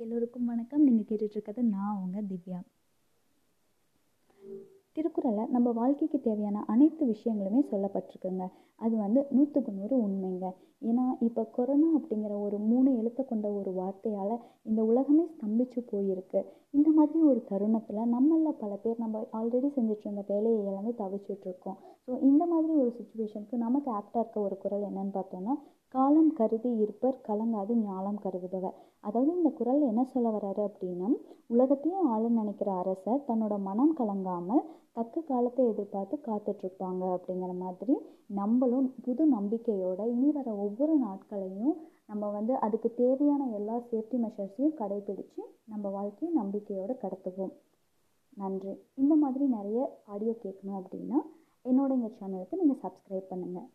எல்லோருக்கும் வணக்கம். நீங்கள் கேட்டுட்ருக்கிறது நான் அவங்க திவ்யா. திருக்குறளை நம்ம வாழ்க்கைக்கு தேவையான அனைத்து விஷயங்களுமே சொல்லப்பட்டிருக்குங்க. அது வந்து நூற்றுக்கு நூறு உண்மைங்க. ஏன்னா இப்போ கொரோனா அப்படிங்கிற ஒரு மூணு எழுத்தை கொண்ட ஒரு வார்த்தையால் இந்த உலகமே ஸ்தம்பிச்சு போயிருக்கு. இந்த மாதிரி ஒரு தருணத்தில் நம்மளில் பல பேர் நம்ம ஆல்ரெடி செஞ்சுட்டு இருந்த வேலையை இழந்து தவிச்சிட்ருக்கோம் ஸோ இந்த மாதிரி ஒரு சுச்சுவேஷனுக்கு நமக்கு ஆப்டாக இருக்க ஒரு குரல் என்னன்னு பார்த்தோன்னா காலம் கருதி இருப்பர் கலங்காது ஞாலம் கருதுபவர். அதாவது இந்த குரல் என்ன சொல்ல வர்றாரு அப்படின்னா உலகத்தையும் ஆளு நினைக்கிற அரசர் தன்னோட மனம் கலங்காமல் தக்க காலத்தை எதிர்பார்த்து காத்துட்ருப்பாங்க அப்படிங்கிற மாதிரி நம்மளும் புது நம்பிக்கையோட இனி வர ஒவ்வொரு நாட்களையும் நம்ம வந்து அதுக்கு தேவையான எல்லா சேஃப்டி மெஷர்ஸையும் கடைப்பிடித்து நம்ம வாழ்க்கையை நம்பிக்கையோடு கடத்துவோம். நன்றி. இந்த மாதிரி நிறைய ஆடியோ கேட்கணும் அப்படின்னா என்னோட இந்த சேனலுக்கு நீங்கள் சப்ஸ்கிரைப் பண்ணுங்கள்